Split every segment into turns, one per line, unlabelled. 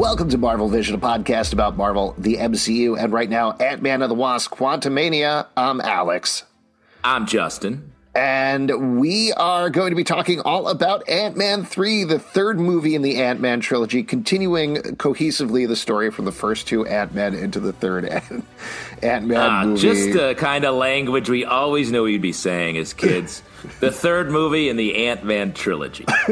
Welcome to Marvel Vision, a podcast about Marvel, the MCU, and right now, Ant Man and the Wasp, Quantumania. I'm Alex.
I'm Justin.
And we are going to be talking all about Ant Man 3, the third movie in the Ant Man trilogy, continuing cohesively the story from the first two Ant Men into the third Ant Man uh, movie.
Just the kind of language we always knew you'd be saying as kids the third movie in the Ant Man trilogy.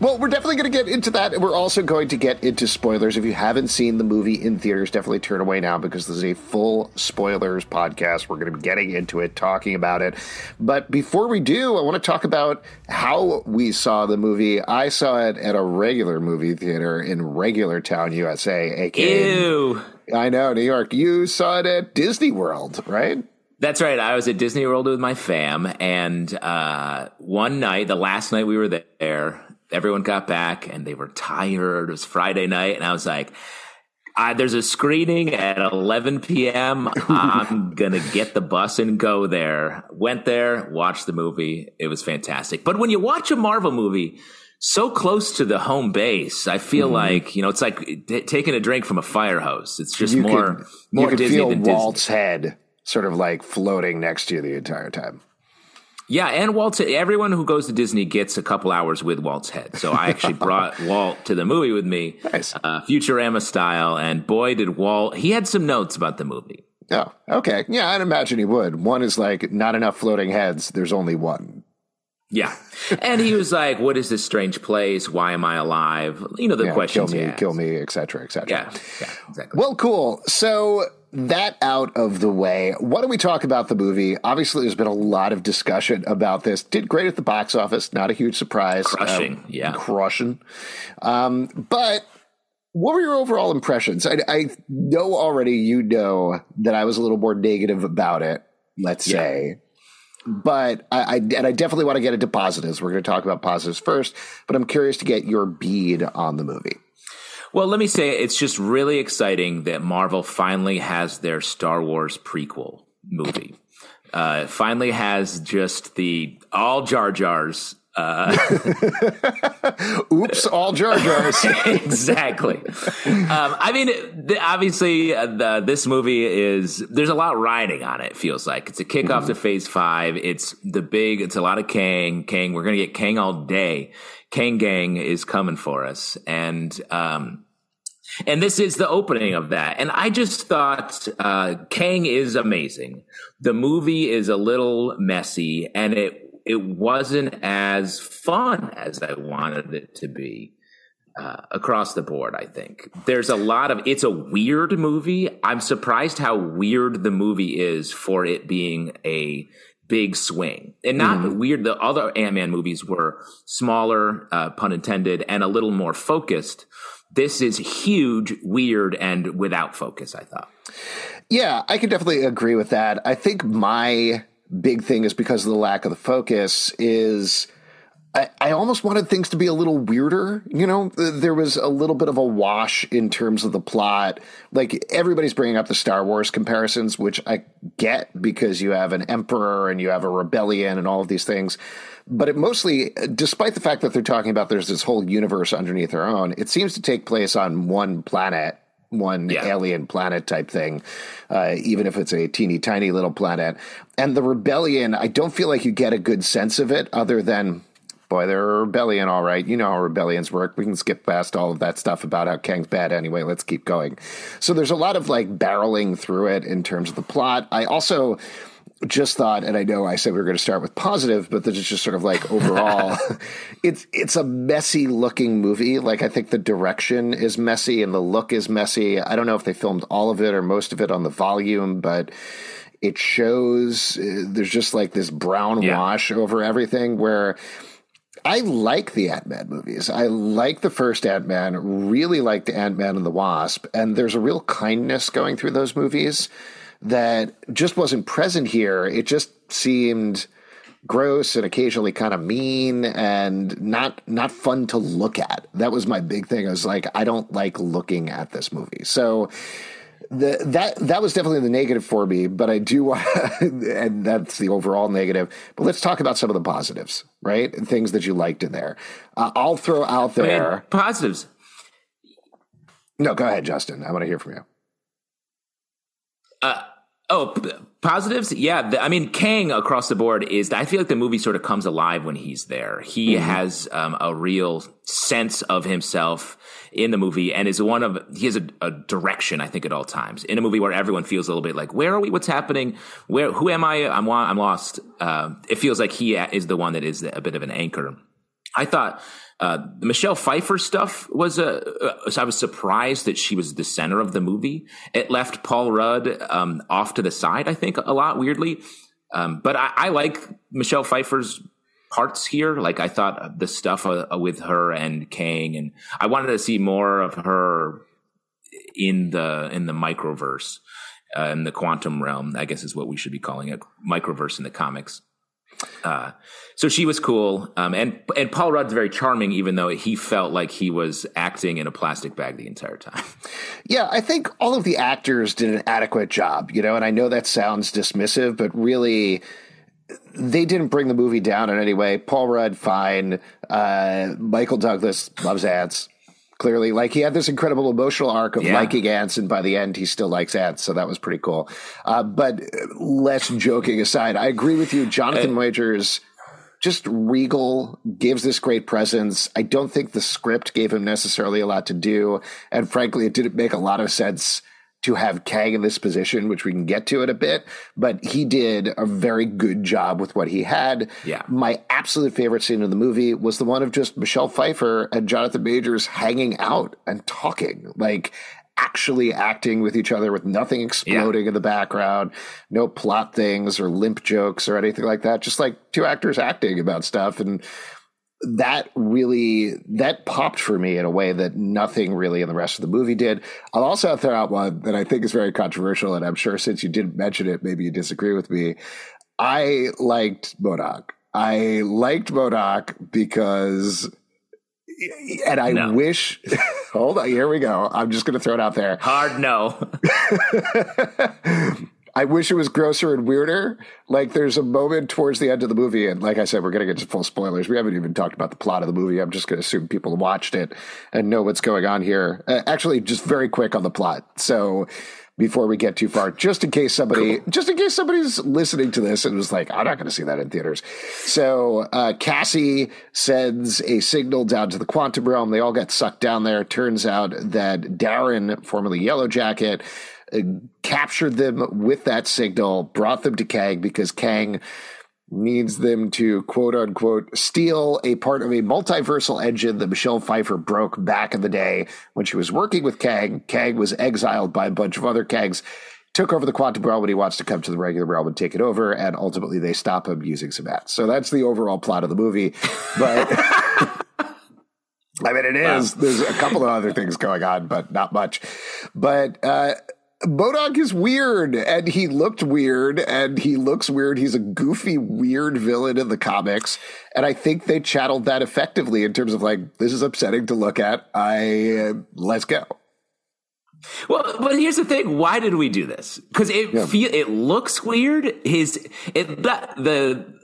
well, we're definitely going to get into that. And We're also going to get into spoilers. If you haven't seen the movie in theaters, definitely turn away now because this is a full spoilers podcast. We're going to be getting into it, talking about it. But before we do, I want to talk about how we saw the movie. I saw it at a regular movie theater in Regular Town, USA, aka.
Ew.
I know, New York. You saw it at Disney World, right?
That's right. I was at Disney World with my fam, and uh, one night, the last night we were there, everyone got back and they were tired. It was Friday night, and I was like, "There's a screening at 11 p.m. I'm gonna get the bus and go there." Went there, watched the movie. It was fantastic. But when you watch a Marvel movie so close to the home base, I feel mm-hmm. like you know it's like t- taking a drink from a fire hose. It's just
you
more
could,
more
you
Disney
feel
than
Walt's
Disney.
head sort of like floating next to you the entire time.
Yeah, and Walt. Everyone who goes to Disney gets a couple hours with Walt's head. So I actually brought Walt to the movie with me,
nice.
uh, Futurama style, and boy, did Walt. He had some notes about the movie.
Oh, okay. Yeah, I'd imagine he would. One is like not enough floating heads. There's only one.
Yeah, and he was like, "What is this strange place? Why am I alive?" You know the
yeah,
questions.
Kill me, kill me, etc., etc.
Yeah, yeah, exactly.
Well, cool. So that out of the way, why don't we talk about the movie? Obviously, there's been a lot of discussion about this. Did great at the box office, not a huge surprise.
Crushing,
um,
yeah,
crushing. Um, but what were your overall impressions? I, I, know already you know that I was a little more negative about it. Let's yeah. say. But I, I, and I definitely want to get into positives. We're going to talk about positives first, but I'm curious to get your bead on the movie.
Well, let me say it's just really exciting that Marvel finally has their Star Wars prequel movie. Uh, finally has just the all Jar Jars. Uh,
Oops, all Jar Jars.
exactly. Um, I mean, the, obviously, uh, the, this movie is there's a lot riding on it. Feels like it's a kickoff mm-hmm. to Phase Five. It's the big. It's a lot of Kang. Kang. We're gonna get Kang all day. Kang Gang is coming for us, and um, and this is the opening of that. And I just thought uh, Kang is amazing. The movie is a little messy, and it it wasn't as fun as I wanted it to be. Uh, across the board, I think there's a lot of. It's a weird movie. I'm surprised how weird the movie is for it being a big swing and not mm-hmm. weird. The other Ant Man movies were smaller, uh, pun intended, and a little more focused. This is huge, weird, and without focus, I thought.
Yeah, I can definitely agree with that. I think my big thing is because of the lack of the focus is I, I, almost wanted things to be a little weirder. You know, there was a little bit of a wash in terms of the plot. Like everybody's bringing up the Star Wars comparisons, which I get because you have an emperor and you have a rebellion and all of these things. But it mostly, despite the fact that they're talking about there's this whole universe underneath our own, it seems to take place on one planet one yeah. alien planet type thing, uh, even if it's a teeny tiny little planet. And the rebellion, I don't feel like you get a good sense of it other than boy, they're a rebellion, all right. You know how rebellions work. We can skip past all of that stuff about how Kang's bad anyway. Let's keep going. So there's a lot of like barreling through it in terms of the plot. I also just thought, and I know I said we were going to start with positive, but this is just sort of like overall, it's it's a messy looking movie. Like I think the direction is messy and the look is messy. I don't know if they filmed all of it or most of it on the volume, but it shows uh, there's just like this brown yeah. wash over everything where I like the Ant Man movies. I like the first Ant Man, really liked Ant Man and the Wasp, and there's a real kindness going through those movies that just wasn't present here. It just seemed gross and occasionally kind of mean and not not fun to look at. That was my big thing. I was like, I don't like looking at this movie. So the, that that was definitely the negative for me, but I do want, and that's the overall negative. But let's talk about some of the positives, right? Things that you liked in there. Uh, I'll throw out there
I mean, positives.
No, go ahead, Justin. I want to hear from you.
Uh, Oh, p- positives? Yeah. The, I mean, Kang across the board is, I feel like the movie sort of comes alive when he's there. He mm-hmm. has um, a real sense of himself in the movie and is one of, he has a, a, direction, I think, at all times. In a movie where everyone feels a little bit like, where are we? What's happening? Where, who am I? I'm, I'm lost. Uh, it feels like he is the one that is a bit of an anchor. I thought uh, the Michelle Pfeiffer stuff was a. Uh, I was surprised that she was the center of the movie. It left Paul Rudd um, off to the side. I think a lot weirdly, um, but I, I, like Michelle Pfeiffer's parts here. Like I thought the stuff uh, with her and Kang, and I wanted to see more of her in the in the microverse, uh, in the quantum realm. I guess is what we should be calling it, microverse in the comics. Uh, so she was cool, um, and and Paul Rudd's very charming, even though he felt like he was acting in a plastic bag the entire time.
Yeah, I think all of the actors did an adequate job, you know, and I know that sounds dismissive, but really, they didn't bring the movie down in any way. Paul Rudd, fine. Uh, Michael Douglas loves ants clearly. Like he had this incredible emotional arc of yeah. liking ants, and by the end, he still likes ants. So that was pretty cool. Uh, but less joking aside, I agree with you. Jonathan Majors just regal gives this great presence. I don't think the script gave him necessarily a lot to do, and frankly, it didn't make a lot of sense to have Kang in this position, which we can get to in a bit, but he did a very good job with what he had.
Yeah.
My absolute favorite scene in the movie was the one of just Michelle Pfeiffer and Jonathan Majors hanging out and talking, like actually acting with each other with nothing exploding yeah. in the background, no plot things or limp jokes or anything like that. Just like two actors acting about stuff. And that really that popped for me in a way that nothing really in the rest of the movie did. I'll also throw out one that I think is very controversial, and I'm sure since you didn't mention it, maybe you disagree with me. I liked MODOK. I liked MODOK because and I no. wish hold on, here we go. I'm just gonna throw it out there.
Hard no.
I wish it was grosser and weirder. Like there's a moment towards the end of the movie, and like I said, we're going to get to full spoilers. We haven't even talked about the plot of the movie. I'm just going to assume people watched it and know what's going on here. Uh, actually, just very quick on the plot. So before we get too far, just in case somebody, cool. just in case somebody's listening to this and was like, I'm not going to see that in theaters. So uh, Cassie sends a signal down to the quantum realm. They all get sucked down there. Turns out that Darren, formerly Yellow Jacket, captured them with that signal, brought them to Kang because Kang needs them to quote unquote steal a part of a multiversal engine that Michelle Pfeiffer broke back in the day when she was working with Kang. Kang was exiled by a bunch of other Kangs, took over the quantum realm when he wants to come to the regular realm and take it over, and ultimately they stop him using some bats. So that's the overall plot of the movie. But I mean, it is. Wow. There's a couple of other things going on, but not much. But uh, MODOK is weird and he looked weird and he looks weird. He's a goofy, weird villain in the comics. And I think they channeled that effectively in terms of like, this is upsetting to look at. I, uh, let's go.
Well, but here's the thing. Why did we do this? Because it yeah. feel it looks weird. His it the, the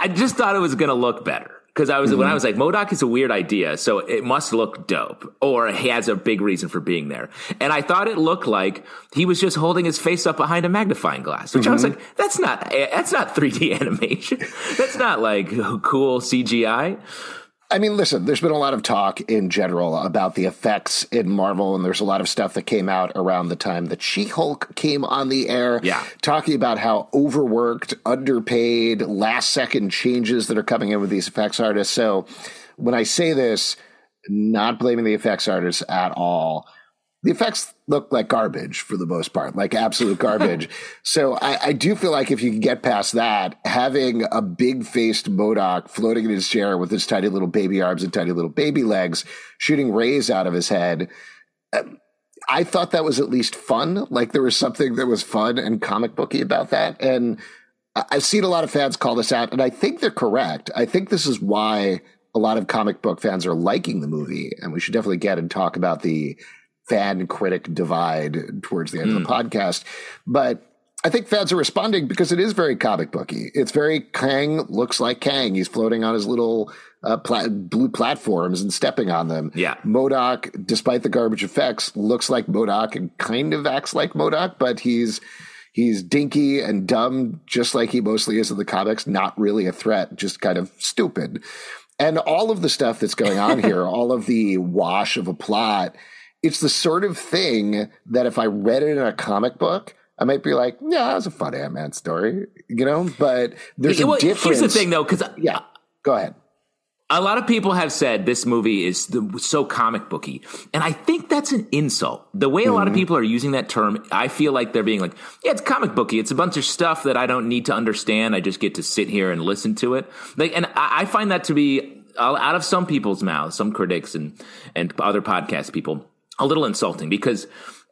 I just thought it was going to look better because I was mm-hmm. when I was like MODOK is a weird idea, so it must look dope, or he has a big reason for being there. And I thought it looked like he was just holding his face up behind a magnifying glass, which mm-hmm. I was mm-hmm. like, that's not that's not 3D animation, that's not like cool CGI.
I mean, listen, there's been a lot of talk in general about the effects in Marvel, and there's a lot of stuff that came out around the time that She Hulk came on the air.
Yeah.
Talking about how overworked, underpaid, last second changes that are coming in with these effects artists. So when I say this, not blaming the effects artists at all. The effects look like garbage for the most part, like absolute garbage. so I, I, do feel like if you can get past that, having a big faced MODOK floating in his chair with his tiny little baby arms and tiny little baby legs, shooting rays out of his head. Um, I thought that was at least fun. Like there was something that was fun and comic booky about that. And I've seen a lot of fans call this out, and I think they're correct. I think this is why a lot of comic book fans are liking the movie, and we should definitely get and talk about the fan critic divide towards the end mm. of the hmm. podcast. But I think fans are responding because it is very comic booky. It's very Kang looks like Kang. He's floating on his little uh, pla- blue platforms and stepping on them.
Yeah.
MODOK, despite the garbage effects, looks like MODOK and kind of acts like MODOK, but he's he's dinky and dumb, just like he mostly is in the comics. Not really a threat, just kind of stupid. And all of the stuff that's going on here, all of the wash of a plot it's the sort of thing that if I read it in a comic book, I might be like, yeah, that was a fun Ant Man story, you know. But there's a difference.
Here's the thing, though, because
yeah, go ahead.
A lot of people have said this movie is the, so comic booky, and I think that's an insult. The way a mm-hmm. lot of mm-hmm. people are using that term, I feel like they're being like, "Yeah, it's comic booky. It's a bunch of stuff that I don't need to understand. I just get to sit here and listen to it." Like, and I, I find that to be out of some people's mouths, some critics and and other podcast people a little insulting because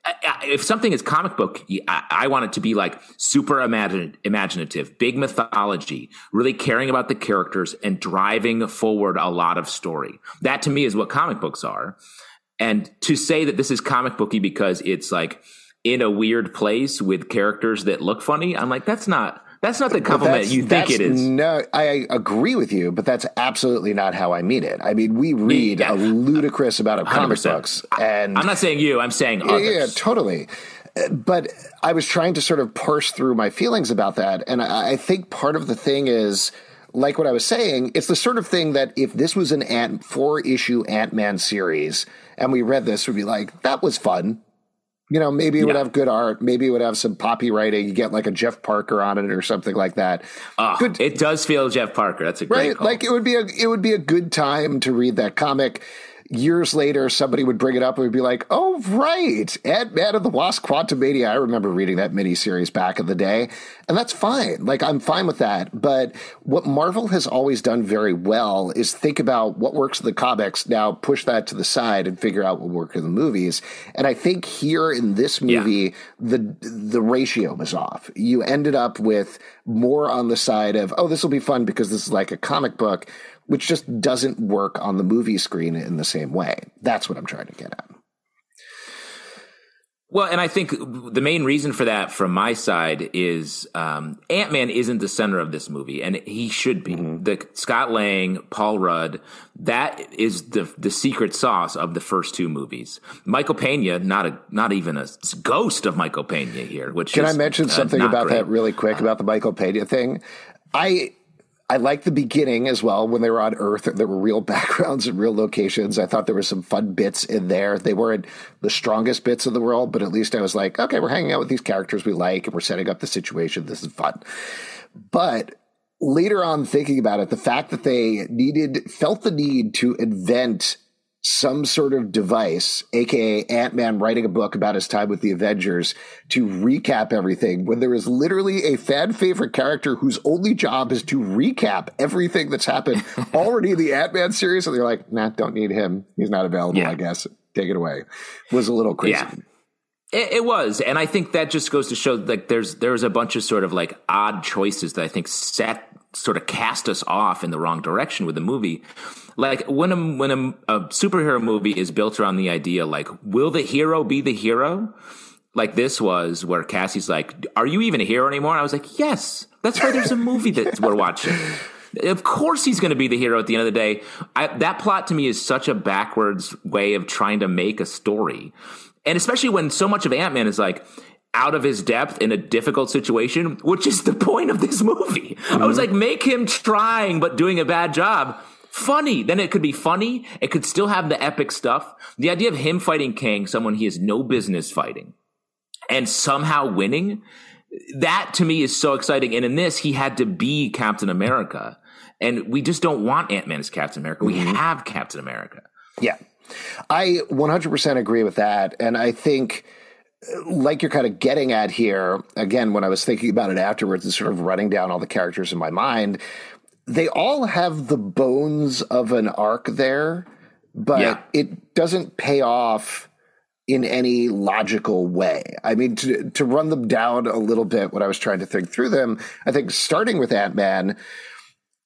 uh, uh, if something is comic book, I want it to be like super imaginative, big mythology, really caring about the characters and driving forward a lot of story. That to me is what comic books are. And to say that this is comic booky because it's like in a weird place with characters that look funny, I'm like, that's not, that's not the compliment you think it is.
No, I agree with you, but that's absolutely not how I mean it. I mean, we read yeah. a ludicrous amount of comic 100%. books, and
I'm not saying you. I'm saying others.
Yeah, totally. But I was trying to sort of parse through my feelings about that, and I think part of the thing is like what I was saying, it's the sort of thing that if this was an Ant four issue Ant Man series and we read this, would be like, that was fun. You know, maybe it yeah. would have good art. Maybe it would have some poppy writing. You get like a Jeff Parker on it or something like that.
Oh, good. It does feel Jeff Parker. That's a great right. Call.
Like it would be a it would be a good time to read that comic years later, somebody would bring it up and would be like, "Oh, right, Ant Man of the Wasp: Quantumania." I remember reading that miniseries back in the day, and that's fine. Like I'm fine with that. But what Marvel has always done very well is think about what works in the comics, now push that to the side and figure out what works in the movies. And I think here in this movie, yeah. the the ratio was off. You ended up with more on the side of, "Oh, this will be fun because this is like a comic book." Which just doesn't work on the movie screen in the same way. That's what I'm trying to get at.
Well, and I think the main reason for that from my side is um, Ant Man isn't the center of this movie, and he should be. Mm-hmm. The Scott Lang, Paul Rudd, that is the the secret sauce of the first two movies. Michael Pena, not a not even a ghost of Michael Pena here. Which
can
is,
I mention uh, something about great. that really quick about the Michael Pena thing? I I like the beginning as well when they were on Earth. And there were real backgrounds and real locations. I thought there were some fun bits in there. They weren't the strongest bits of the world, but at least I was like, okay, we're hanging out with these characters we like and we're setting up the situation. This is fun. But later on, thinking about it, the fact that they needed, felt the need to invent some sort of device, aka Ant Man writing a book about his time with the Avengers to recap everything when there is literally a fan favorite character whose only job is to recap everything that's happened already in the Ant Man series. And they're like, nah, don't need him. He's not available, yeah. I guess. Take it away. Was a little crazy. Yeah.
It, it, was, and I think that just goes to show like there's there's a bunch of sort of like odd choices that I think set sort of cast us off in the wrong direction with the movie like when a when a, a superhero movie is built around the idea like will the hero be the hero like this was where Cassie's like, "Are you even a hero anymore?" And I was like, "Yes, that's why there's a movie that we're watching." Of course, he's going to be the hero at the end of the day. I, that plot to me is such a backwards way of trying to make a story, and especially when so much of Ant Man is like out of his depth in a difficult situation, which is the point of this movie. Mm-hmm. I was mm-hmm. like, make him trying but doing a bad job funny. Then it could be funny. It could still have the epic stuff. The idea of him fighting Kang, someone he has no business fighting, and somehow winning, that to me is so exciting. And in this, he had to be Captain America. And we just don't want Ant Man as Captain America. We mm-hmm. have Captain America.
Yeah. I 100% agree with that. And I think, like you're kind of getting at here, again, when I was thinking about it afterwards and sort of running down all the characters in my mind, they all have the bones of an arc there, but yeah. it doesn't pay off in any logical way. I mean, to, to run them down a little bit when I was trying to think through them, I think starting with Ant Man,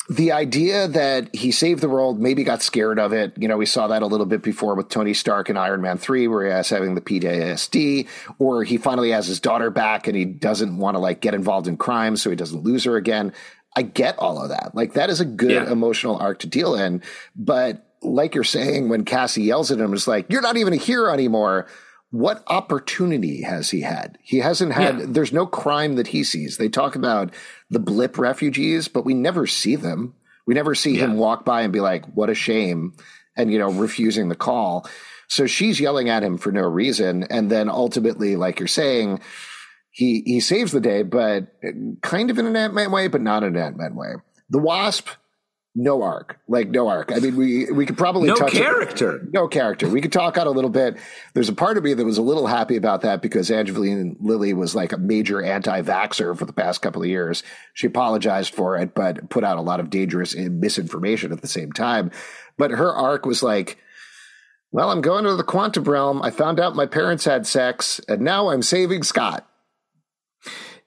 the idea that he saved the world, maybe got scared of it. You know, we saw that a little bit before with Tony Stark in Iron Man 3, where he has having the PTSD, or he finally has his daughter back and he doesn't want to like get involved in crime so he doesn't lose her again. I get all of that. Like that is a good yeah. emotional arc to deal in. But like you're saying, when Cassie yells at him, it's like, you're not even a hero anymore what opportunity has he had? He hasn't had, yeah. there's no crime that he sees. They talk about the blip refugees, but we never see them. We never see yeah. him walk by and be like, what a shame, and, you know, refusing the call. So she's yelling at him for no reason. And then ultimately, like you're saying, he, he saves the day, but kind of in an Ant Man way, but not in an Ant Man way. The Wasp, no arc, like no arc. I mean, we we could probably
no character,
it. no character. We could talk out a little bit. There's a part of me that was a little happy about that because Evangeline Lilly was like a major anti-vaxer for the past couple of years. She apologized for it, but put out a lot of dangerous misinformation at the same time. But her arc was like. Well, I'm going to the quantum realm. I found out my parents had sex, and now I'm saving Scott.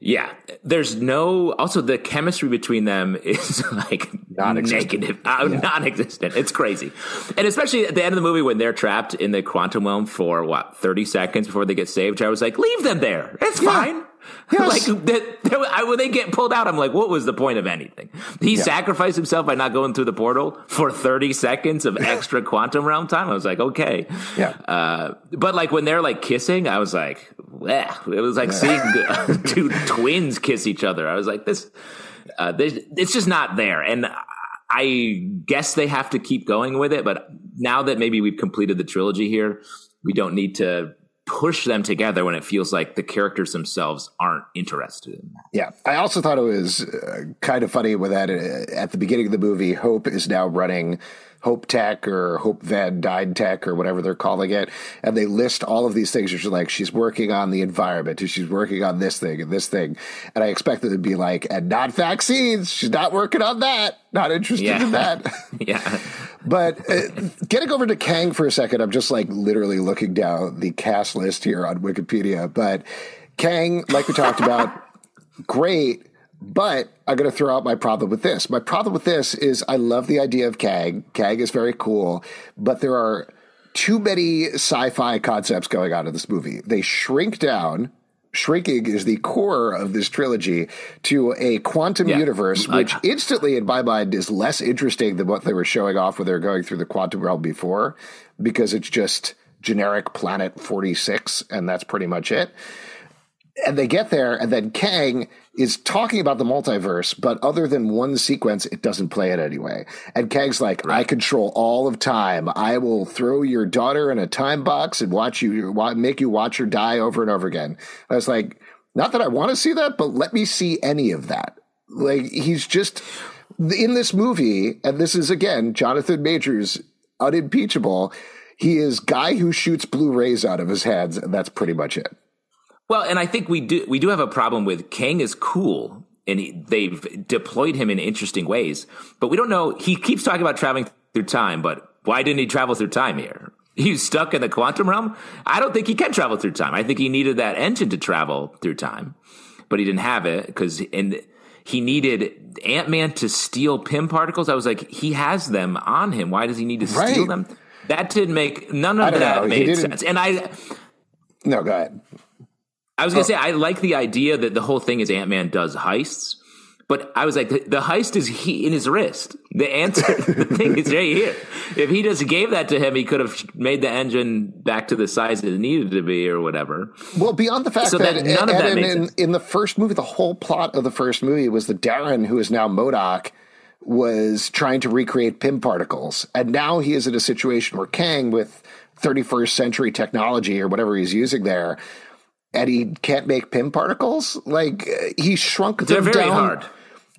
Yeah, there's no. Also, the chemistry between them is like negative, uh, yeah. non-existent. It's crazy, and especially at the end of the movie when they're trapped in the quantum realm for what thirty seconds before they get saved. I was like, leave them there. It's yeah. fine. Yes. like that, that, when they get pulled out, I'm like, what was the point of anything? He yeah. sacrificed himself by not going through the portal for 30 seconds of extra quantum realm time. I was like, okay,
yeah.
Uh, but like when they're like kissing, I was like, Bleh. it was like yeah. seeing two twins kiss each other. I was like, this, uh, this, it's just not there. And I guess they have to keep going with it. But now that maybe we've completed the trilogy here, we don't need to push them together when it feels like the characters themselves aren't interested in. That.
Yeah. I also thought it was uh, kind of funny with that uh, at the beginning of the movie, Hope is now running Hope Tech or Hope Van Dyne Tech or whatever they're calling it. And they list all of these things. Which are like, she's working on the environment and she's working on this thing and this thing. And I expected it to be like, and not vaccines. She's not working on that. Not interested yeah. in that.
yeah.
But uh, getting over to Kang for a second, I'm just like literally looking down the cast list here on Wikipedia. But Kang, like we talked about, great but I'm going to throw out my problem with this. My problem with this is I love the idea of Kang. Kang is very cool, but there are too many sci-fi concepts going on in this movie. They shrink down. Shrinking is the core of this trilogy to a quantum yeah. universe, which I, instantly, in my mind, is less interesting than what they were showing off when they were going through the quantum realm before, because it's just generic planet 46, and that's pretty much it. And they get there, and then Kang is talking about the multiverse, but other than one sequence, it doesn't play it anyway. And Kang's like, right. I control all of time. I will throw your daughter in a time box and watch you, make you watch her die over and over again. I was like, not that I want to see that, but let me see any of that. Like, he's just in this movie, and this is again, Jonathan Majors, unimpeachable. He is guy who shoots blue rays out of his hands, and that's pretty much it.
Well, and I think we do we do have a problem with Kang is cool and he, they've deployed him in interesting ways, but we don't know. He keeps talking about traveling through time, but why didn't he travel through time here? He's stuck in the quantum realm. I don't think he can travel through time. I think he needed that engine to travel through time, but he didn't have it because and he needed Ant Man to steal Pym particles. I was like, he has them on him. Why does he need to right. steal them? That didn't make none of that know. made sense. And I
no, go ahead.
I was gonna oh. say I like the idea that the whole thing is Ant Man does heists, but I was like the, the, heist is he in his wrist. The answer, the thing is right here. If he just gave that to him, he could have made the engine back to the size it needed to be, or whatever.
Well, beyond the fact so that, that, none of that in, in, in the first movie, the whole plot of the first movie was the Darren, who is now MODOK was trying to recreate Pym particles. And now he is in a situation where Kang, with 31st century technology or whatever he's using there, and he can't make Pym particles. Like uh, he shrunk them
They're very
down.
hard.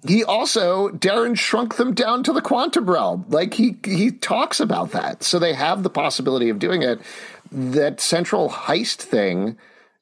He also Darren shrunk them down to the quantum realm. Like he he talks about that, so they have the possibility of doing it. That central heist thing.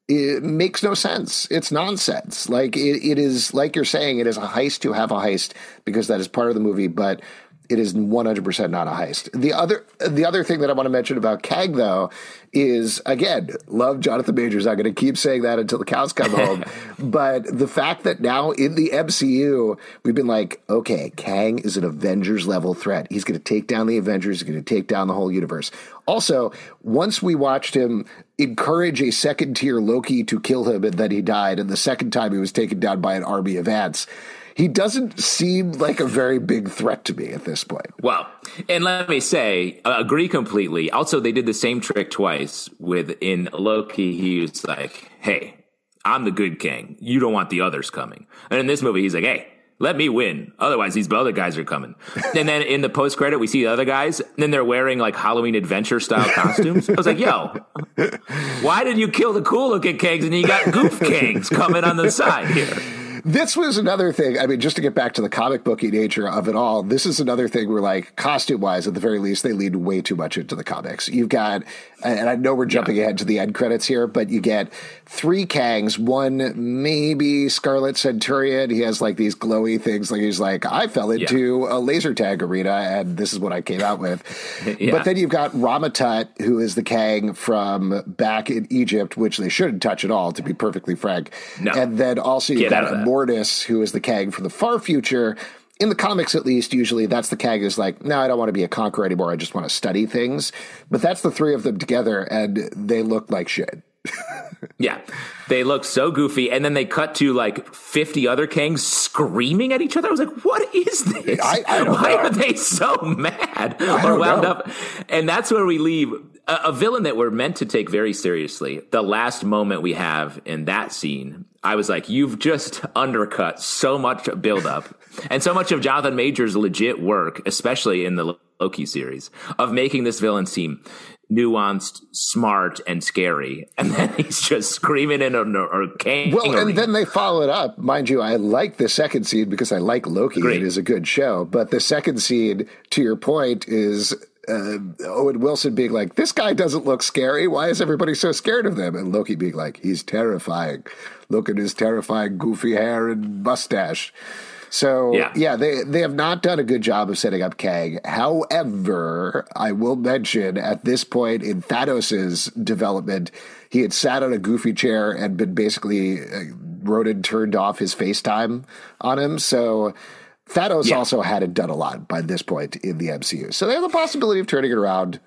It makes no sense. It's nonsense. Like it, it is, like you're saying, it is a heist to have a heist because that is part of the movie, but it is 100% not a heist. The other the other thing that I want to mention about Kang though is again, love Jonathan Majors. I'm going to keep saying that until the cows come home. but the fact that now in the MCU, we've been like, okay, Kang is an Avengers level threat. He's going to take down the Avengers, he's going to take down the whole universe. Also, once we watched him encourage a second tier Loki to kill him and then he died, and the second time he was taken down by an army of ants he doesn't seem like a very big threat to me at this point.
Well, and let me say, uh, agree completely. Also, they did the same trick twice with in Loki. He was like, "Hey, I'm the good king. You don't want the others coming." And in this movie, he's like, "Hey." Let me win. Otherwise, these other guys are coming. and then in the post credit, we see the other guys, and then they're wearing like Halloween adventure style costumes. I was like, yo, why did you kill the cool looking kings and you got goof kings coming on the side here?
This was another thing. I mean, just to get back to the comic booky nature of it all, this is another thing where, like, costume wise, at the very least, they lead way too much into the comics. You've got, and I know we're jumping yeah. ahead to the end credits here, but you get three Kangs, one maybe Scarlet Centurion. He has like these glowy things. Like, he's like, I fell into yeah. a laser tag arena, and this is what I came out with. yeah. But then you've got Rama-Tut, who is the Kang from back in Egypt, which they shouldn't touch at all, to be perfectly frank.
No.
And then also you've
Get
got Immortus, who is the Kang from the far future. In the comics, at least, usually that's the Kang is like, no, I don't want to be a conqueror anymore. I just want to study things. But that's the three of them together, and they look like shit.
yeah, they look so goofy, and then they cut to like fifty other Kangs screaming at each other. I was like, "What is this?
I, I
Why
know.
are they so mad or wound
know.
up?" And that's where we leave a, a villain that we're meant to take very seriously. The last moment we have in that scene, I was like, "You've just undercut so much buildup and so much of Jonathan Majors' legit work, especially in the Loki series, of making this villain seem." nuanced, smart, and scary, and then he's just screaming in a, a cane.
Well, and then they follow it up. Mind you, I like the second scene because I like Loki.
Great.
It is a good show. But the second scene, to your point, is uh, Owen Wilson being like, "This guy doesn't look scary. Why is everybody so scared of them?" And Loki being like, "He's terrifying. Look at his terrifying goofy hair and mustache." So
Yeah.
yeah, they they have not done a good job of setting up Kang. However, I will mention at this point in Thanos' development, he had sat on a goofy chair and been basically uh, Ronan turned off his FaceTime on him. So Thanos
Yeah.
also hadn't done a lot by this point in the MCU. So they have the possibility of turning it around.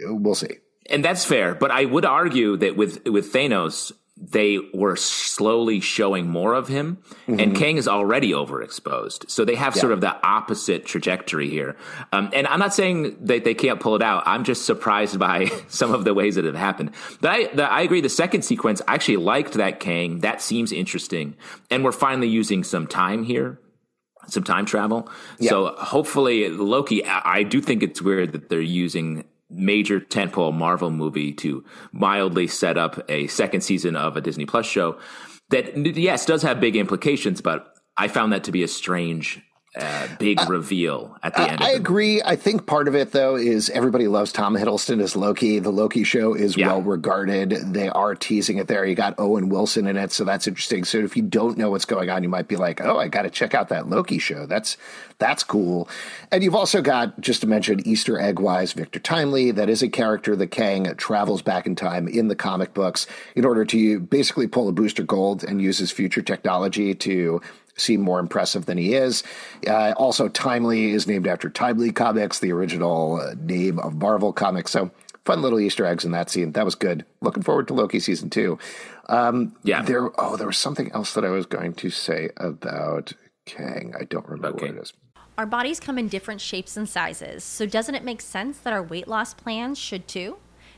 We'll see.
and that's fair. But I would argue that with with Thanos, they were slowly showing more of him, and Kang is already overexposed. So they have sort of the opposite trajectory here. Um, and I'm not saying that they can't pull it out. I'm just surprised by some of the ways that it happened. But I, the, I agree. The second sequence, I actually liked that Kang. That seems interesting, and we're finally using some time here some time travel. So hopefully, Loki. I I do think it's weird that they're using major tentpole Marvel movie to mildly set up a second season of a Disney Plus show. That yes does have big implications, but I found that to be a strange. Uh, big reveal at the end.
I agree. I think part of it, though, is everybody loves Tom Hiddleston as Loki. The Loki show is
Yeah.
well regarded. They are teasing it there. You got Owen Wilson in it, so that's interesting. So if you don't know what's going on, you might be like, "Oh, I got to check out that Loki show. That's that's cool." And you've also got, just to mention, Easter egg wise, Victor Timely. That is a character that Kang travels back in time in the comic books in order to basically pull a Booster Gold and use his future technology to seem more impressive than he is. Uh, also, Timely is named after Timely Comics, the original uh, name of Marvel Comics. So, fun little Easter eggs in that scene. That was good. Looking forward to Loki season two. Um,
Yeah.
There. Oh, there was something else that I was going to say about Kang. I don't remember
Okay.
what it is.
Our bodies come in different shapes and sizes, so doesn't it make sense that our weight loss plans should too?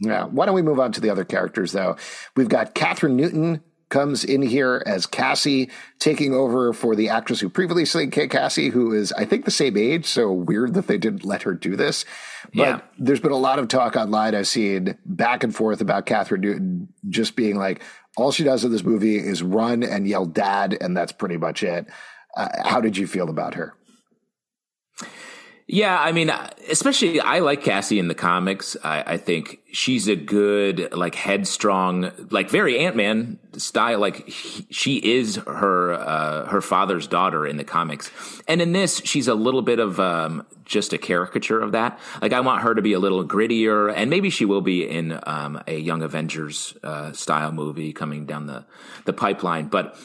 Yeah. Why don't we move on to the other characters, though? We've got Kathryn Newton comes in here as Cassie, taking over for the actress who previously played Cassie, who is, I think, the same age. So weird that they didn't let her do this. But
Yeah.
there's been a lot of talk online I've seen back and forth about Kathryn Newton just being like, all she does in this movie is run and yell dad, and that's pretty much it. Uh, how did you feel about her?
Yeah, I mean, especially I like Cassie in the comics. I, I think she's a good, like headstrong, like very Ant Man style. Like he, she is her uh, her father's daughter in the comics, and in this, she's a little bit of um, just a caricature of that. Like I want her to be a little grittier, and maybe she will be in um, a Young Avengers uh, style movie coming down the the pipeline, but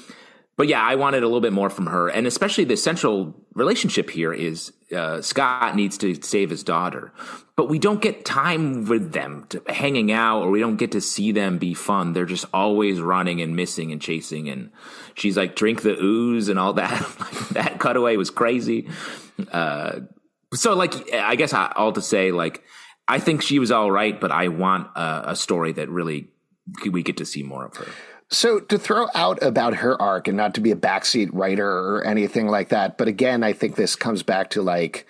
but yeah, I wanted a little bit more from her, and especially the central relationship here is uh, Scott needs to save his daughter, but we don't get time with them to, hanging out, or we don't get to see them be fun. They're just always running and missing and chasing, and she's like, "Drink the ooze" and all that. that cutaway was crazy. Uh, so, like, I guess I, all to say, like, I think she was all right, but I want a, a story that really we get to see more of her.
So to throw out about her arc and not to be a backseat writer or anything like that, but again, I think this comes back to like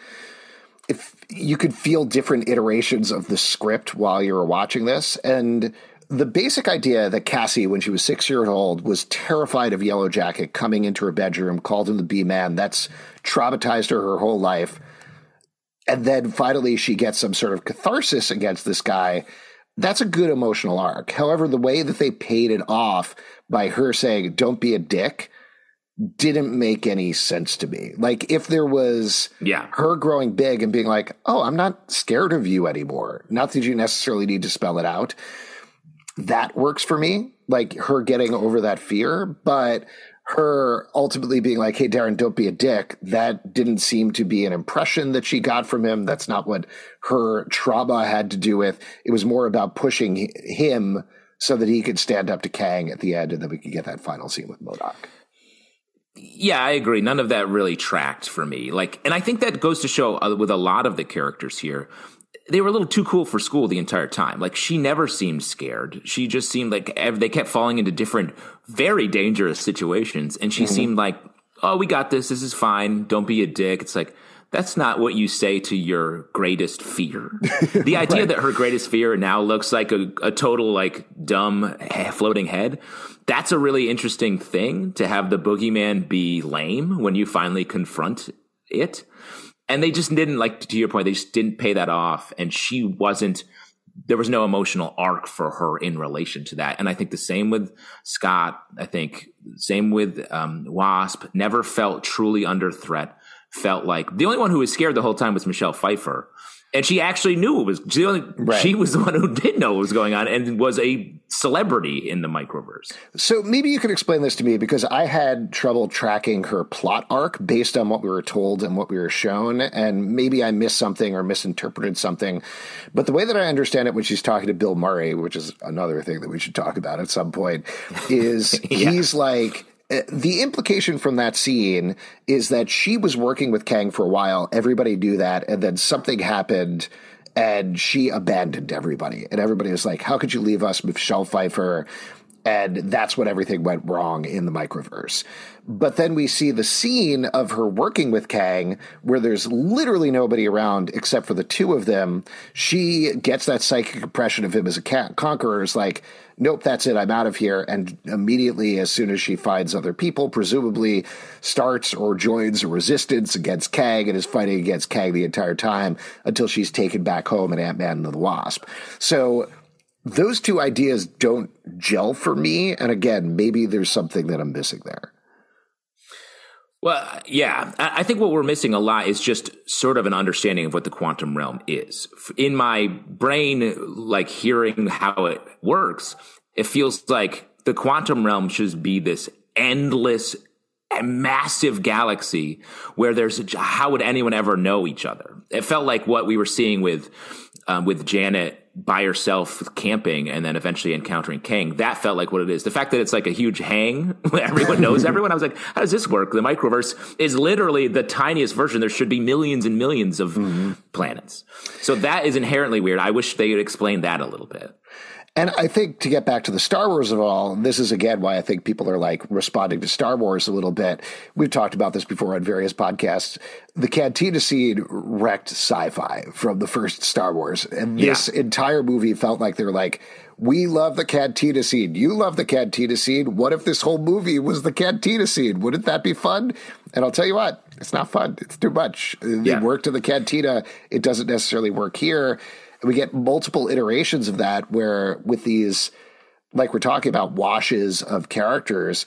if you could feel different iterations of the script while you were watching this and the basic idea that Cassie, when she was six years old, was terrified of Yellow Jacket coming into her bedroom, called him the B man. That's traumatized her her whole life. And then finally, she gets some sort of catharsis against this guy that's a good emotional arc. However, the way that they paid it off by her saying, don't be a dick, didn't make any sense to me. Like, if there was
Yeah.
her growing big and being like, oh, I'm not scared of you anymore, not that you necessarily need to spell it out, that works for me. Like, her getting over that fear. But her ultimately being like, hey, Darren, don't be a dick, that didn't seem to be an impression that she got from him. That's not what her trauma had to do with. It was more about pushing him so that he could stand up to Kang at the end and then we could get that final scene with MODOK.
Yeah, I agree. None of that really tracked for me. Like, and I think that goes to show uh, with a lot of the characters here, they were a little too cool for school the entire time. Like, she never seemed scared. She just seemed like ev- they kept falling into different, very dangerous situations, and she mm-hmm. seemed like, "Oh, we got this. This is fine. Don't be a dick." It's like. That's not what you say to your greatest fear. The idea that her greatest fear now looks like a, a total like dumb floating head. That's a really interesting thing to have the boogeyman be lame when you finally confront it. And they just didn't like to your point, they just didn't pay that off. And she wasn't there was no emotional arc for her in relation to that. And I think the same with Scott. I think same with um, Wasp. Never felt truly under threat. Felt like the only one who was scared the whole time was Michelle Pfeiffer, and she actually knew it was. She, only,
Right.
she was the one who did know what was going on and was a celebrity in the microverse.
So maybe you could explain this to me because I had trouble tracking her plot arc based on what we were told and what we were shown, and maybe I missed something or misinterpreted something. But the way that I understand it when she's talking to Bill Murray, which is another thing that we should talk about at some point, is
Yeah.
he's like. Uh, The implication from that scene is that she was working with Kang for a while. Everybody knew that. And then something happened and she abandoned everybody. And everybody was like, How could you leave us, Michelle Pfeiffer? And that's when everything went wrong in the microverse. But then we see the scene of her working with Kang where there's literally nobody around except for the two of them. She gets that psychic impression of him as a conqueror, is like, nope, that's it, I'm out of here. And immediately, as soon as she finds other people, presumably starts or joins a resistance against Kang and is fighting against Kang the entire time until she's taken back home in Ant Man and the Wasp. So those two ideas don't gel for me. And again, maybe there's something that I'm missing there.
Well, yeah, I think what we're missing a lot is just sort of an understanding of what the quantum realm is. In my brain, like hearing how it works, it feels like the quantum realm should be this endless massive galaxy where there's how would anyone ever know each other? It felt like what we were seeing with um, with Janet by herself camping and then eventually encountering Kang. That felt like what it is. The fact that it's like a huge hang everyone knows everyone. I was like, how does this work? The microverse is literally the tiniest version. There should be millions and millions of mm-hmm. planets. So that is inherently weird. I wish they would explain that a little bit.
And I think to get back to the Star Wars of all, this is again why I think people are like responding to Star Wars a little bit. We've talked about this before on various podcasts. The Cantina scene wrecked sci-fi from the first Star Wars, and this yeah. entire movie felt like they're like, "We love the Cantina scene. You love the Cantina scene. What if this whole movie was the Cantina scene? Wouldn't that be fun?" And I'll tell you what, it's not fun. It's too much. Yeah. It worked in the Cantina. It doesn't necessarily work here we get multiple iterations of that where with these, like we're talking about washes of characters,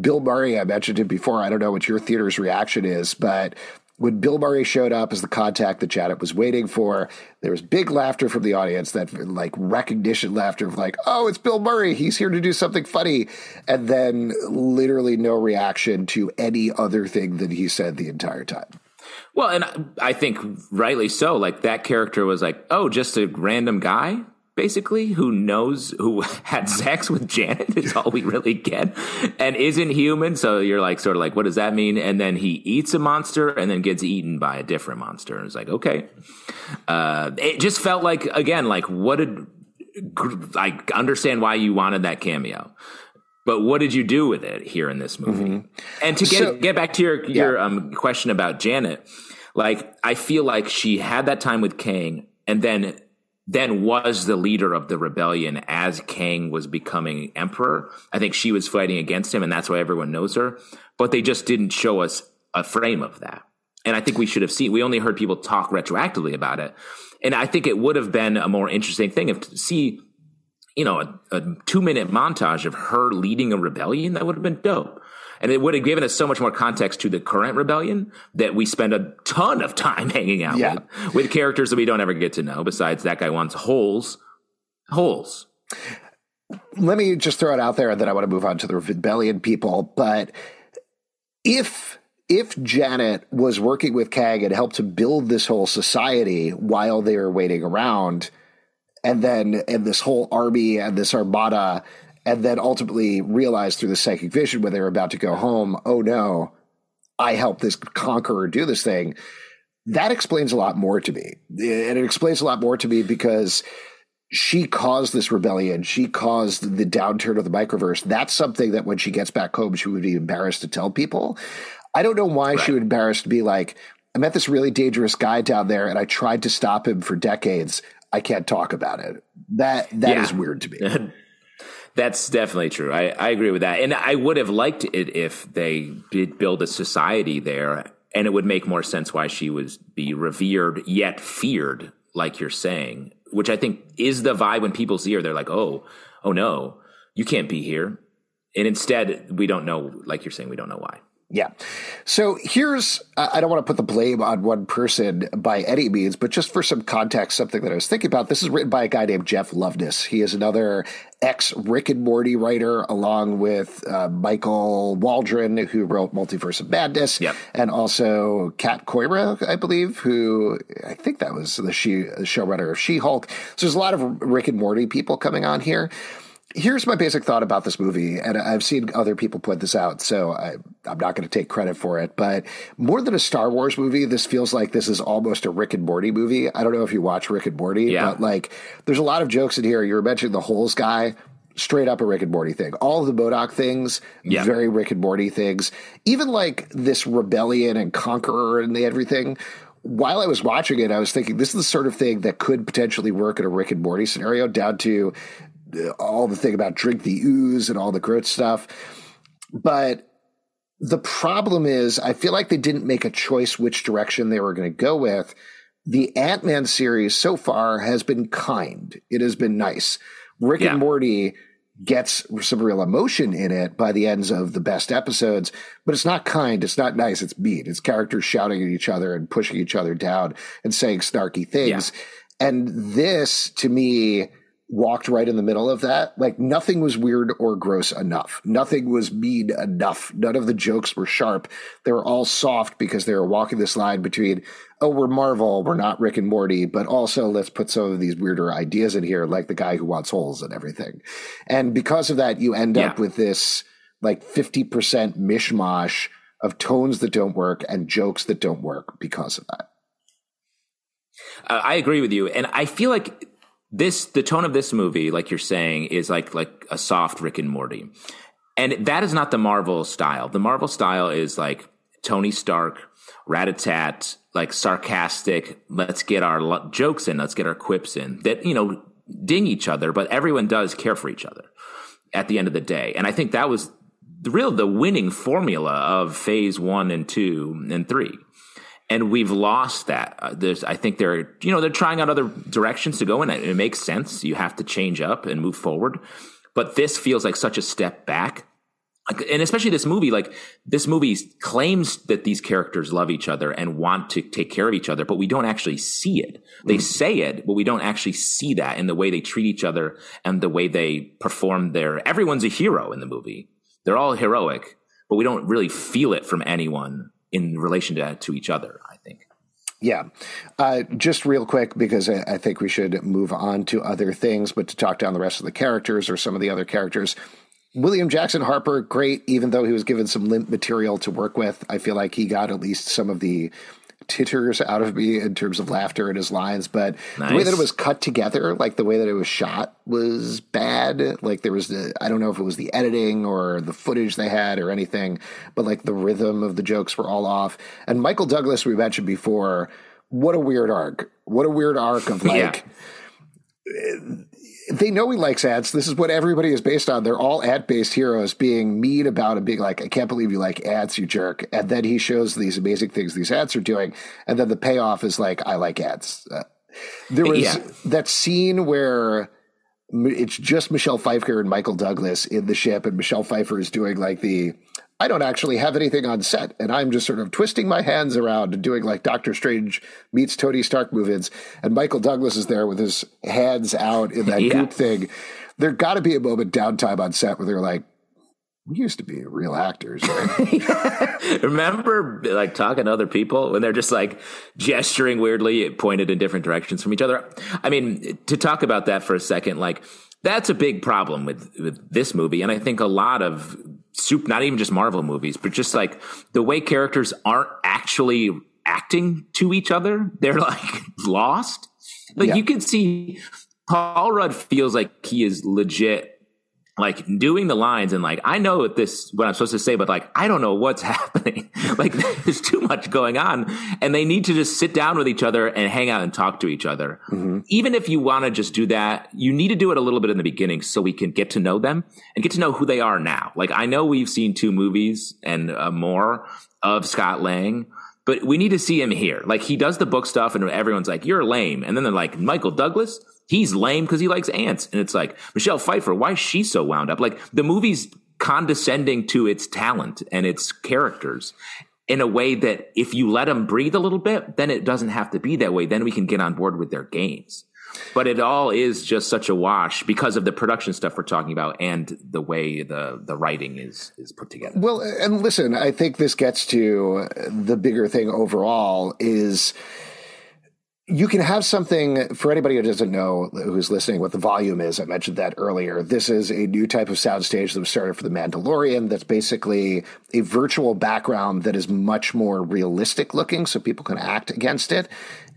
Bill Murray, I mentioned him before. I don't know what your theater's reaction is, but when Bill Murray showed up as the contact that Janet was waiting for, there was big laughter from the audience, that like recognition laughter of like, oh, it's Bill Murray. He's here to do something funny. And then literally no reaction to any other thing that he said the entire time.
Well, and I think rightly so. Like that character was like, oh, just a random guy, basically, who knows who had sex with Janet is all we really get, and isn't human. So you're like, sort of like, what does that mean? And then he eats a monster and then gets eaten by a different monster. And it's like, okay, uh, it just felt like again, like what did I understand why you wanted that cameo? but what did you do with it here in this movie? Mm-hmm. And to get so, get back to your your yeah. um, question about Janet, like I feel like she had that time with Kang, and then then was the leader of the rebellion as Kang was becoming emperor. I think she was fighting against him, and that's why everyone knows her. But they just didn't show us a frame of that. And I think we should have seen. We only heard people talk retroactively about it, and I think it would have been a more interesting thing if to see you know, a, a two minute montage of her leading a rebellion, that would have been dope. And it would have given us so much more context to the current rebellion that we spend a ton of time hanging out yeah. with, with characters that we don't ever get to know. Besides, that guy wants holes, holes.
Let me just throw it out there, and then I want to move on to the rebellion people. But if if Janet was working with Kang and helped to build this whole society while they were waiting around, and then and this whole army and this armada, and then ultimately realized through the psychic vision when they were about to go home, oh no, I helped this conqueror do this thing. That explains a lot more to me. And it explains a lot more to me because she caused this rebellion. She caused the downturn of the microverse. That's something that when she gets back home, she would be embarrassed to tell people. I don't know why right. she would embarrassed to be like, I met this really dangerous guy down there and I tried to stop him for decades. I can't talk about it. That that yeah. is weird to me.
That's definitely true. I, I agree with that. And I would have liked it if they did build a society there and it would make more sense why she was be revered yet feared, like you're saying, which I think is the vibe when people see her. They're like, oh, oh no, you can't be here. And instead, we don't know, like you're saying, we don't know why.
Yeah. So here's, I don't want to put the blame on one person by any means, but just for some context, something that I was thinking about. This is written by a guy named Jeff Loveness. He is another ex Rick and Morty writer, along with uh, Michael Waldron, who wrote Multiverse of Madness,
yep.
and also Kat Coiro, I believe, who I think that was the she, showrunner of She Hulk. So there's a lot of Rick and Morty people coming on here here's my basic thought about this movie, and I've seen other people point this out, so I, am not going to take credit for it. But more than a Star Wars movie, this feels like this is almost a Rick and Morty movie. I don't know if you watch Rick and Morty, yeah. but like, there's a lot of jokes in here. You were mentioning the holes guy. straight up a Rick and Morty thing. All the MODOK things,
Yeah.
very Rick and Morty things. Even like this rebellion and conqueror and everything. While I was watching it, I was thinking this is the sort of thing that could potentially work in a Rick and Morty scenario, down to all the thing about drink the ooze and all the gross stuff. But the problem is, I feel like they didn't make a choice which direction they were going to go with. The Ant Man series so far has been kind. It has been nice. Rick
Yeah.
and Morty gets some real emotion in it by the ends of the best episodes, but it's not kind. It's not nice. It's mean. It's characters shouting at each other and pushing each other down and saying snarky things. And this, to me, walked right in the middle of that. Like nothing was weird or gross enough. Nothing was mean enough. None of the jokes were sharp. They were all soft because they were walking this line between, oh, we're Marvel, we're not Rick and Morty, but also let's put some of these weirder ideas in here, like the guy who wants holes and everything. And because of that, you end up with this like 50% mishmash of tones that don't work and jokes that don't work because of that.
Uh, I agree with you, and I feel like this the tone of this movie, like you're saying, is like like a soft Rick and Morty, and that is not the Marvel style. The Marvel style is like Tony Stark, rat-a-tat, like sarcastic. Let's get our lo- jokes in. Let's get our quips in. That you know ding each other, but everyone does care for each other at the end of the day, and I think that was the real the winning formula of Phase One and Two and Three and we've lost that. Uh, there's, I think they're, you know, they're trying out other directions to go in. It, it makes sense. You have to change up and move forward, but this feels like such a step back. And especially this movie, like this movie claims that these characters love each other and want to take care of each other, but we don't actually see it. They say it, but we don't actually see that in the way they treat each other and the way they perform their. Everyone's a hero in the movie. They're all heroic, but we don't really feel it from anyone in relation to, to each other, I think.
Yeah. Uh, just real quick, because I, I think we should move on to other things, but to talk down the rest of the characters or some of the other characters. William Jackson Harper, great, even though he was given some limp material to work with. I feel like he got at least some of the titters out of me in terms of laughter in his lines. But the way that it was cut together, like the way that it was shot, was bad. Like there was the, I don't know if it was the editing or the footage they had or anything, but like the rhythm of the jokes were all off. And Michael Douglas, we mentioned before, what a weird arc. What a weird arc of like, they know he likes ads. This is what everybody is based on. They're all ad based heroes being mean about and being like, I can't believe you like ads, you jerk. And then he shows these amazing things these ads are doing. And then the payoff is like, I like ads. Uh, there was
Yeah.
that scene where it's just Michelle Pfeiffer and Michael Douglas in the ship, and Michelle Pfeiffer is doing like the I don't actually have anything on set, and I'm just sort of twisting my hands around and doing like Doctor Strange meets Tony Stark movements, and Michael Douglas is there with his hands out in that
Yeah.
goop thing. There got to be a moment downtime on set where they're like, "We used to be real actors." Right?
Remember, like talking to other people when they're just like gesturing weirdly, pointed in different directions from each other. I mean, to talk about that for a second, like that's a big problem with with this movie, and I think a lot of soup, not even just Marvel movies, but just like the way characters aren't actually acting to each other. They're like lost. Like
Yeah.
you can see Paul Rudd feels like he is legit like doing the lines and like I know what this what I'm supposed to say, but like I don't know what's happening. like there's too much going on, and they need to just sit down with each other and hang out and talk to each other. Even if you want to just do that, you need to do it a little bit in the beginning so we can get to know them and get to know who they are now. Like I know we've seen two movies and uh, more of Scott Lang. But we need to see him here. Like he does the book stuff, and everyone's like, "You're lame," and then they're like, "Michael Douglas, he's lame because he likes ants," and it's like Michelle Pfeiffer, why is she so wound up? Like the movie's condescending to its talent and its characters in a way that if you let them breathe a little bit, then it doesn't have to be that way. Then we can get on board with their games. But it all is just such a wash because of the production stuff we're talking about and the way the the writing is is put together.
Well, and listen, I think this gets to the bigger thing overall is you can have something for anybody who doesn't know who's listening what the volume is. I mentioned that earlier. This is a new type of soundstage that was started for the Mandalorian. That's basically a virtual background that is much more realistic looking, so people can act against it.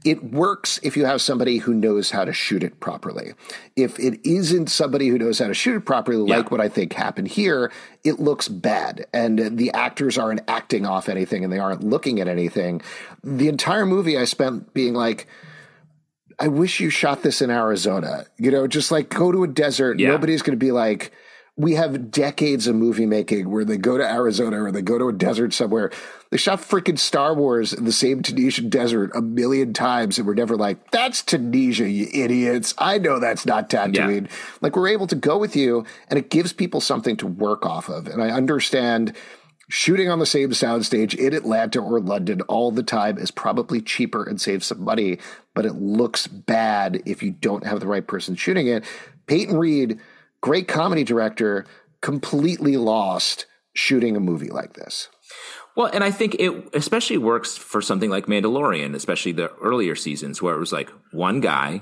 It works if you have somebody who knows how to shoot it properly. If it isn't somebody who knows how to shoot it properly,
Yeah.
like what I think happened here, it looks bad. And the actors aren't acting off anything and they aren't looking at anything. The entire movie I spent being like, I wish you shot this in Arizona. You know, just like go to a desert.
Yeah.
Nobody's going to be like, we have decades of movie making where they go to Arizona or they go to a desert somewhere. They shot freaking Star Wars in the same Tunisian desert a million times and we're never like, that's Tunisia, you idiots. I know that's not Tatooine. Like we're able to go with you and it gives people something to work off of. And I understand shooting on the same soundstage in Atlanta or London all the time is probably cheaper and saves some money, but it looks bad if you don't have the right person shooting it. Peyton Reed, great comedy director, completely lost shooting a movie like this.
Well, and I think it especially works for something like Mandalorian, especially the earlier seasons where it was like one guy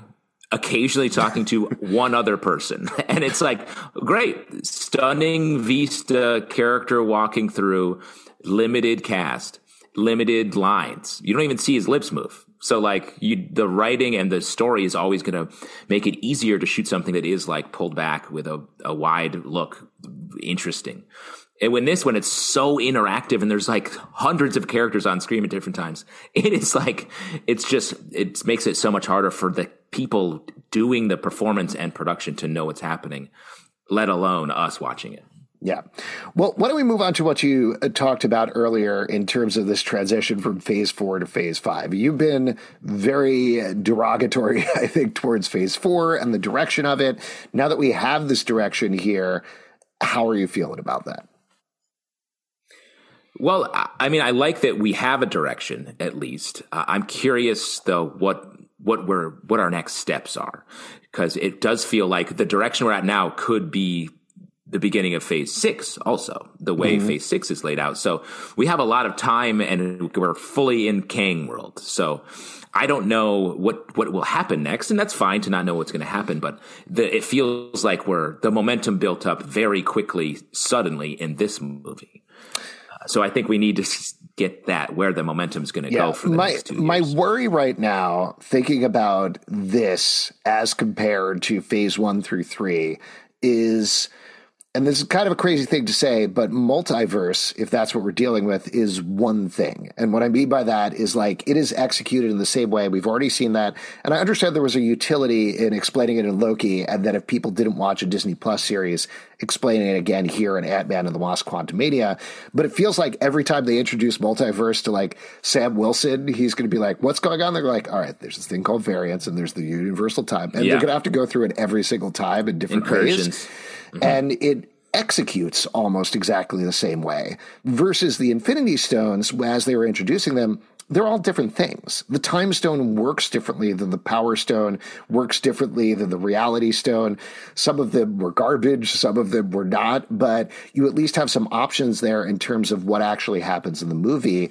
occasionally talking to one other person. And it's like, great, stunning vista character walking through, limited cast, limited lines. You don't even see his lips move. So like you, the writing and the story is always going to make it easier to shoot something that is like pulled back with a, a wide look, interesting. And when this, when it's so interactive and there's like hundreds of characters on screen at different times, it is like, it's just, it makes it so much harder for the people doing the performance and production to know what's happening, let alone us watching it.
Yeah. Well, why don't we move on to what you uh, talked about earlier in terms of this transition from phase four to phase five? You've been very derogatory, I think, towards phase four and the direction of it. Now that we have this direction here, how are you feeling about that?
Well, I- I mean, I like that we have a direction at least. Uh, I'm curious though what what we're what our next steps are because it does feel like the direction we're at now could be the beginning of phase six also the way phase six is laid out. So we have a lot of time and we're fully in kang world. So i don't know what what will happen next and that's fine to not know what's going to happen but the, it feels like we're the momentum built up very quickly suddenly in this movie. Uh, so i think we need to get that where the momentum is going to go for the
my
next two
my worry right now, thinking about this as compared to phase one through three, is, and this is kind of a crazy thing to say, but multiverse, if that's what we're dealing with, is one thing. And what I mean by that is like it is executed in the same way. We've already seen that, and I understand there was a utility in explaining it in Loki, and that if people didn't watch a Disney Plus series, explaining it again here in Ant Man and the Wasp: Quantumania. But it feels like every time they introduce multiverse to like Sam Wilson, he's going to be like, "What's going on?" They're like, "All right, there's this thing called variants, and there's the universal time, and
Yeah.
they're going to have to go through it every single time in different ways."
Incursions.
And it executes almost exactly the same way versus the Infinity Stones as they were introducing them. They're all different things. The Time Stone works differently than the Power Stone, works differently than the Reality Stone. Some of them were garbage, some of them were not, but you at least have some options there in terms of what actually happens in the movie.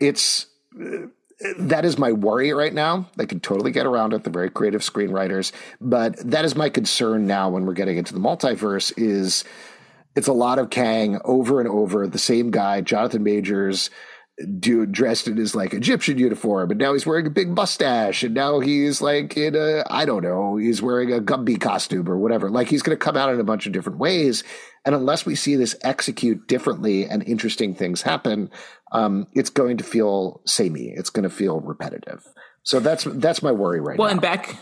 It's uh, that is my worry right now. They can totally get around it. They're very creative screenwriters, but that is my concern now when we're getting into the multiverse. Is it's a lot of Kang over and over. The same guy, Jonathan Majors, dude dressed in his like Egyptian uniform, and now he's wearing a big mustache, and now he's like in a I don't know, he's wearing a Gumby costume or whatever. Like he's going to come out in a bunch of different ways, and unless we see this execute differently and interesting things happen, um, it's going to feel samey. It's going to feel repetitive. So that's that's my worry right
Well,
now.
and back,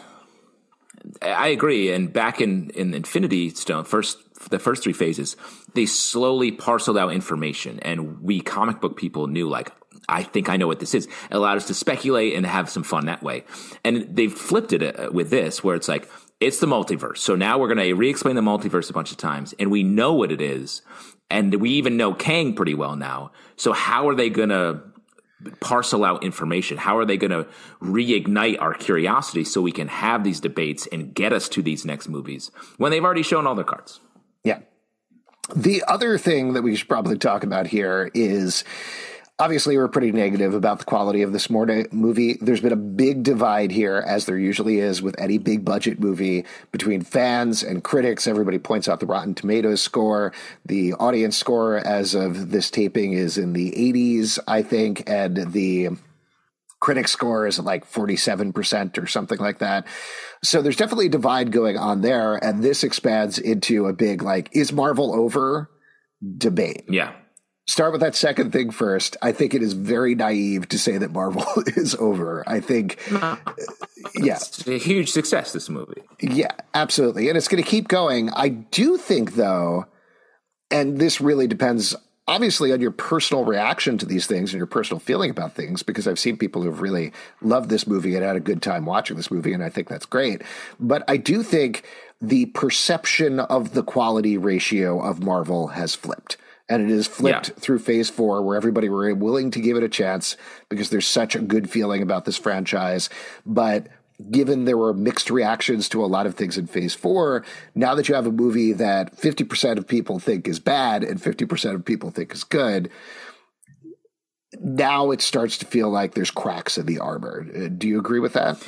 I agree. And back in in Infinity Stone, first the first three phases, they slowly parceled out information, and we comic book people knew like. I think I know what this is. It allowed us to speculate and have some fun that way. And they've flipped it uh, with this, where it's like, it's the multiverse. So now we're going to re explain the multiverse a bunch of times, and we know what it is. And we even know Kang pretty well now. So how are they going to parcel out information? How are they going to reignite our curiosity so we can have these debates and get us to these next movies when they've already shown all their cards?
Yeah. The other thing that we should probably talk about here is obviously we're pretty negative about the quality of this movie. There's been a big divide here, as there usually is with any big budget movie, between fans and critics. Everybody points out the Rotten Tomatoes score. The audience score as of this taping is in the 80s, I think, and the critic score is like 47% or something like that. So there's definitely a divide going on there. And this expands into a big, like, is Marvel over debate?
Yeah.
Start with that second thing first. I think it is very naive to say that Marvel is over. I think, uh, yeah.
It's a huge success, this movie.
Yeah, absolutely. And it's going to keep going. I do think, though, and this really depends obviously on your personal reaction to these things and your personal feeling about things because I've seen people who've really loved this movie and had a good time watching this movie and I think that's great. But I do think the perception of the quality ratio of Marvel has flipped. And it is flipped yeah. through phase four, where everybody were willing to give it a chance because there's such a good feeling about this franchise. But given there were mixed reactions to a lot of things in phase four, now that you have a movie that 50% of people think is bad and 50% of people think is good, now it starts to feel like there's cracks in the armor. Uh, do you agree with that?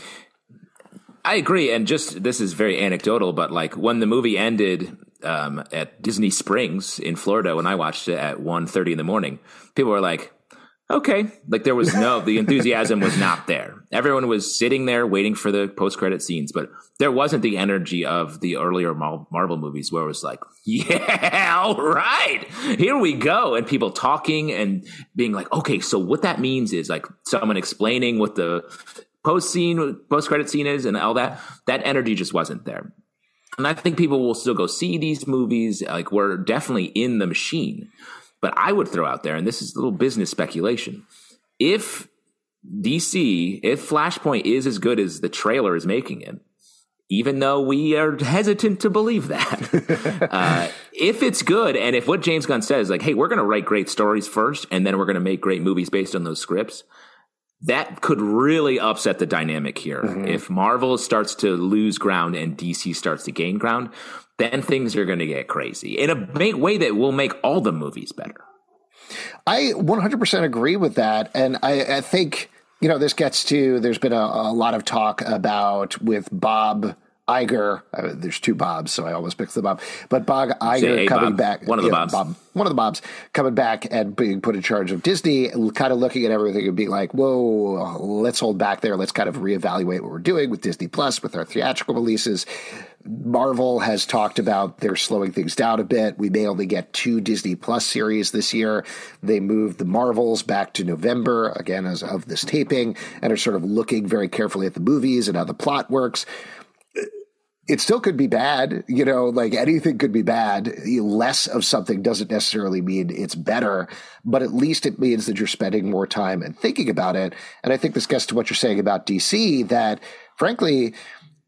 I agree. And just this is very anecdotal, but like when the movie ended um, at Disney Springs in Florida, when I watched it at 1.30 in the morning, people were like, okay. Like there was no, the enthusiasm was not there. Everyone was sitting there waiting for the post credit scenes, but there wasn't the energy of the earlier Marvel movies where it was like, yeah, all right, here we go. And people talking and being like, okay, so what that means is like someone explaining what the post scene, post credit scene is and all that. That energy just wasn't there. And I think people will still go see these movies. Like we're definitely in the machine. But I would throw out there, and this is a little business speculation. If DC, if Flashpoint is as good as the trailer is making it, even though we are hesitant to believe that, uh, if it's good, and if what James Gunn says, like, hey, we're going to write great stories first, and then we're going to make great movies based on those scripts, that could really upset the dynamic here. Mm-hmm. If Marvel starts to lose ground and DC starts to gain ground, then things are going to get crazy in a way that will make all the movies better.
I 100% agree with that. And I, I think, you know, this gets to, there's been a, a lot of talk about with Bob Iger. Uh, there's two Bobs, so I always picked them up. But Bob Iger coming
Bob.
back,
one of the Bobs,
Bob, one of the Bobs coming back and being put in charge of Disney, kind of looking at everything and being like, "Whoa, let's hold back there. Let's kind of reevaluate what we're doing with Disney Plus, with our theatrical releases." Marvel has talked about they're slowing things down a bit. We may only get two Disney Plus series this year. They moved the Marvels back to November, again, as of this taping, and are sort of looking very carefully at the movies and how the plot works it still could be bad. You know, like anything could be bad. Less of something doesn't necessarily mean it's better, but at least it means that you're spending more time and thinking about it. And I think this gets to what you're saying about DC that frankly,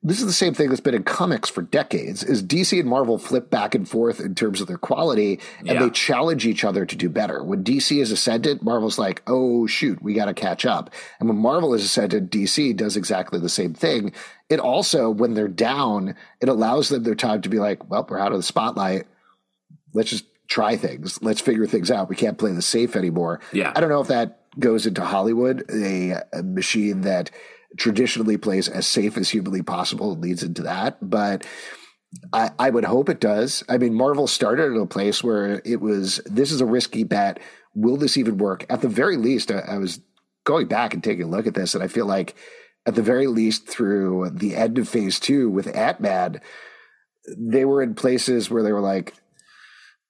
this is the same thing that's been in comics for decades is DC and Marvel flip back and forth in terms of their quality and yeah. they challenge each other to do better. When DC is ascendant, Marvel's like, oh shoot, we got to catch up. And when Marvel is ascendant, DC does exactly the same thing. It also, when they're down, it allows them their time to be like, well, we're out of the spotlight. Let's just try things. Let's figure things out. We can't play the safe anymore.
Yeah.
I don't know if that goes into Hollywood, a, a machine that – traditionally plays as safe as humanly possible leads into that. But I, I would hope it does. I mean, Marvel started at a place where it was this is a risky bet. Will this even work? At the very least, I, I was going back and taking a look at this, and I feel like at the very least through the end of phase two with Ant-Man, they were in places where they were like,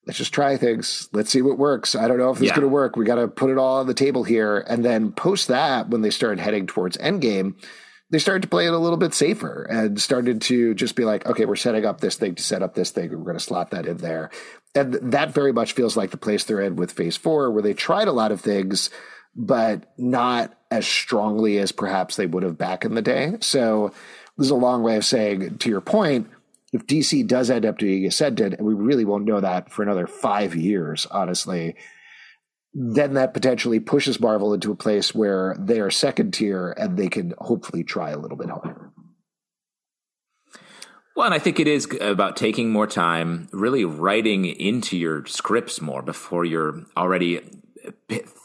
let's just try things. Let's see what works. I don't know if this yeah. is going to work. We got to put it all on the table here. And then post that, when they started heading towards Endgame, they started to play it a little bit safer and started to just be like, okay, we're setting up this thing to set up this thing. We're going to slot that in there. And that very much feels like the place they're in with phase four, where they tried a lot of things, but not as strongly as perhaps they would have back in the day. So this is a long way of saying, to your point, if DC does end up being ascended, and we really won't know that for another five years, honestly, then that potentially pushes Marvel into a place where they are second tier and they can hopefully try a little bit harder.
Well, and I think it is about taking more time, really writing into your scripts more before you're already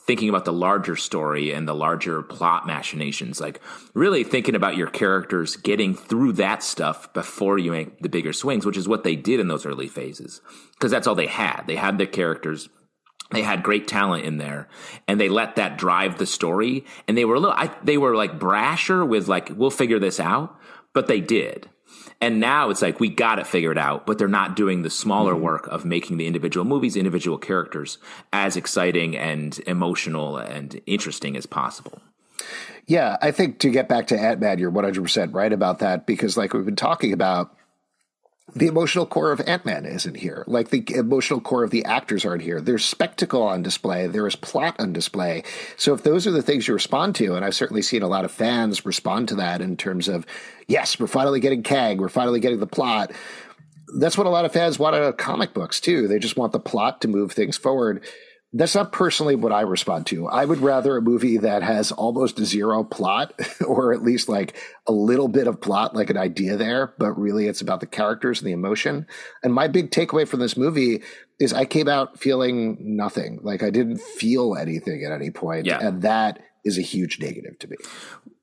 thinking about the larger story and the larger plot machinations, like really thinking about your characters getting through that stuff before you make the bigger swings, which is what they did in those early phases. Because that's all they had. They had their characters they had great talent in there and they let that drive the story and they were a little I, they were like brasher with like we'll figure this out but they did and now it's like we got it figured out but they're not doing the smaller mm-hmm. work of making the individual movies individual characters as exciting and emotional and interesting as possible.
Yeah i think to get back to ant-man you're 100% right about that because like we've been talking about the emotional core of Ant Man isn't here. Like the emotional core of the actors aren't here. There's spectacle on display. There is plot on display. So if those are the things you respond to, and I've certainly seen a lot of fans respond to that in terms of, yes, we're finally getting Kang, we're finally getting the plot. That's what a lot of fans want out of comic books too. They just want the plot to move things forward that's not personally what I respond to. I would rather a movie that has almost zero plot, or at least like a little bit of plot, like an idea there, but really it's about the characters and the emotion. And my big takeaway from this movie is I came out feeling nothing. Like I didn't feel anything at any point.
Yeah.
And that is a huge negative to me.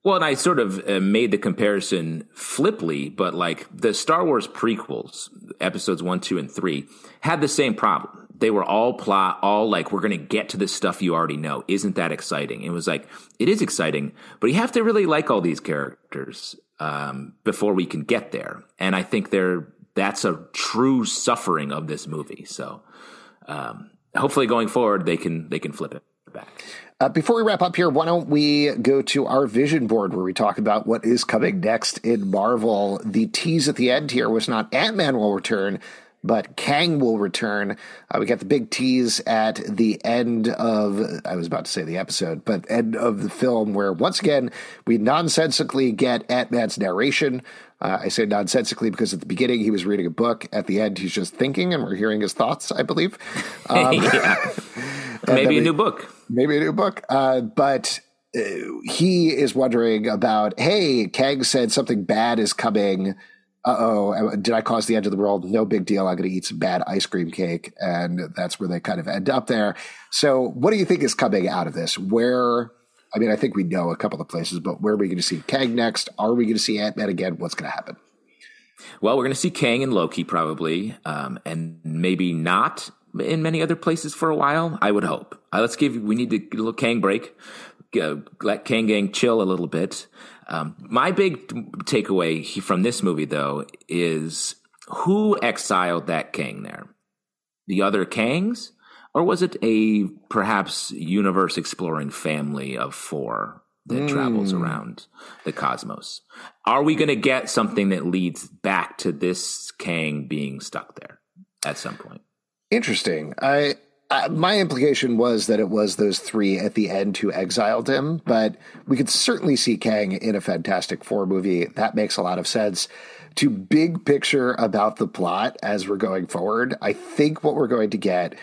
Well, and I sort of uh, made the comparison flipply, but like the Star Wars prequels, episodes one, two, and three, had the same problem they were all plot, all like, we're going to get to this stuff you already know. Isn't that exciting? It was like, it is exciting, but you have to really like all these characters um, before we can get there. And I think they're, that's a true suffering of this movie. So um, hopefully going forward, they can, they can flip it back.
Uh, before we wrap up here, why don't we go to our vision board where we talk about what is coming next in Marvel? The tease at the end here was not Ant Man will return, but Kang will return. Uh, we got the big tease at the end of, I was about to say the episode, but end of the film, where once again, we nonsensically get Ant Man's narration. Uh, I say nonsensically because at the beginning he was reading a book. At the end, he's just thinking, and we're hearing his thoughts, I believe.
Um, maybe a new book.
Maybe a new book. Uh, but uh, he is wondering about, hey, Kang said something bad is coming uh oh, did I cause the end of the world? No big deal. I'm going to eat some bad ice cream cake. And that's where they kind of end up there. So, what do you think is coming out of this? Where, I mean, I think we know a couple of places, but where are we going to see Kang next? Are we going to see Ant Man again? What's going to happen?
Well, we're going to see Kang and Loki probably, um, and maybe not in many other places for a while. I would hope. Uh, let's give we need to get a little Kang break. Uh, let Kang Gang chill a little bit. Um, my big takeaway from this movie, though, is who exiled that Kang there? The other Kangs? Or was it a perhaps universe exploring family of four that mm. travels around the cosmos? Are we going to get something that leads back to this Kang being stuck there at some point?
Interesting. I uh, my implication was that it was those three at the end who exiled him, but we could certainly see Kang in a Fantastic Four movie. That makes a lot of sense. To big picture about the plot as we're going forward, I think what we're going to get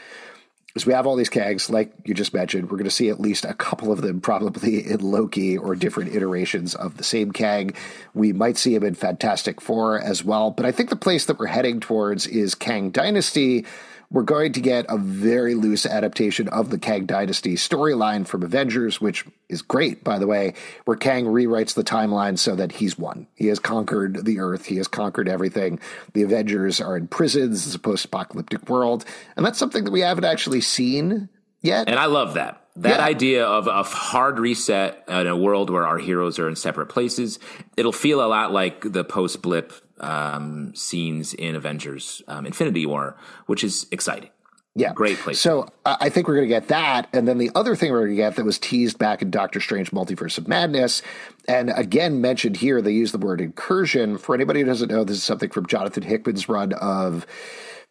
is we have all these Kangs, like you just mentioned. We're going to see at least a couple of them probably in Loki or different iterations of the same Kang. We might see him in Fantastic Four as well. But I think the place that we're heading towards is Kang Dynasty we're going to get a very loose adaptation of the Kang Dynasty storyline from Avengers, which is great, by the way, where Kang rewrites the timeline so that he's won. He has conquered the Earth, he has conquered everything. The Avengers are in prisons, it's a post apocalyptic world. And that's something that we haven't actually seen yet.
And I love that. That yeah. idea of a hard reset in a world where our heroes are in separate places, it'll feel a lot like the post blip um, scenes in Avengers um, Infinity War, which is exciting.
Yeah.
Great place.
So I think we're going to get that. And then the other thing we're going to get that was teased back in Doctor Strange Multiverse of Madness, and again mentioned here, they use the word incursion. For anybody who doesn't know, this is something from Jonathan Hickman's run of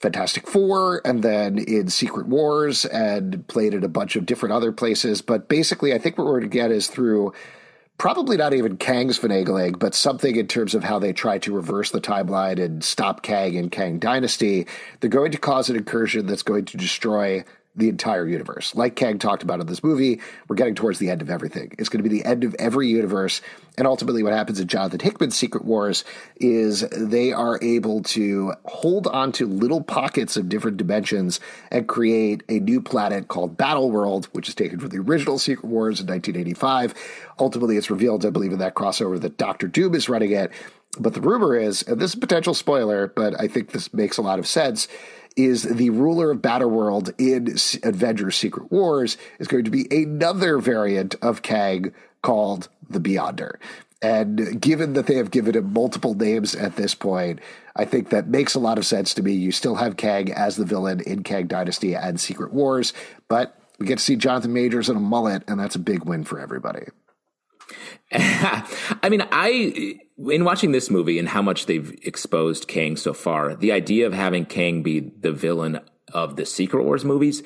Fantastic Four and then in Secret Wars and played at a bunch of different other places. But basically, I think what we're going to get is through probably not even Kang's finagling, but something in terms of how they try to reverse the timeline and stop Kang and Kang Dynasty. They're going to cause an incursion that's going to destroy the entire universe. Like Kang talked about in this movie, we're getting towards the end of everything. It's going to be the end of every universe. And ultimately, what happens in Jonathan Hickman's Secret Wars is they are able to hold on to little pockets of different dimensions and create a new planet called Battle World, which is taken from the original Secret Wars in 1985. Ultimately, it's revealed, I believe, in that crossover that Doctor Doom is running it. But the rumor is, and this is a potential spoiler, but I think this makes a lot of sense is the ruler of Battleworld in Avengers Secret Wars is going to be another variant of Kang called the Beyonder. And given that they have given him multiple names at this point, I think that makes a lot of sense to me. You still have Kang as the villain in Kang Dynasty and Secret Wars, but we get to see Jonathan Majors in a mullet, and that's a big win for everybody.
I mean, I in watching this movie and how much they've exposed Kang so far, the idea of having Kang be the villain of the Secret Wars movies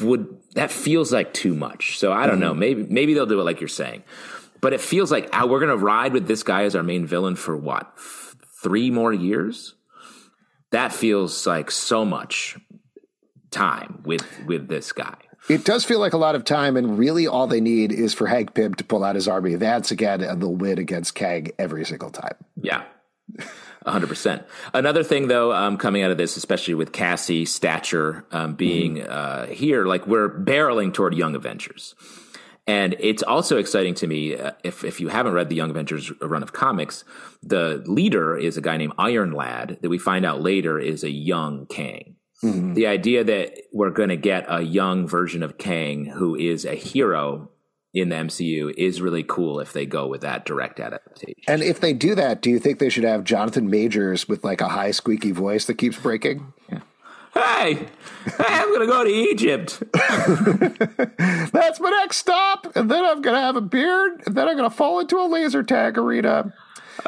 would that feels like too much. So I don't mm-hmm. know. Maybe maybe they'll do it like you're saying, but it feels like oh, we're gonna ride with this guy as our main villain for what f- three more years. That feels like so much time with with this guy.
It does feel like a lot of time, and really all they need is for Hank Pym to pull out his army That's again, and they'll win against Kang every single time.
Yeah. 100%. Another thing, though, um, coming out of this, especially with Cassie, Stature um, being mm-hmm. uh, here, like we're barreling toward Young Avengers. And it's also exciting to me, uh, if, if you haven't read the Young Avengers run of comics, the leader is a guy named Iron Lad that we find out later is a young Kang. Mm-hmm. The idea that we're going to get a young version of Kang who is a hero in the MCU is really cool if they go with that direct adaptation.
And if they do that, do you think they should have Jonathan Majors with like a high squeaky voice that keeps breaking?
Yeah. Hey, hey, I'm going to go to Egypt.
That's my next stop. And then I'm going to have a beard. And then I'm going to fall into a laser tag arena.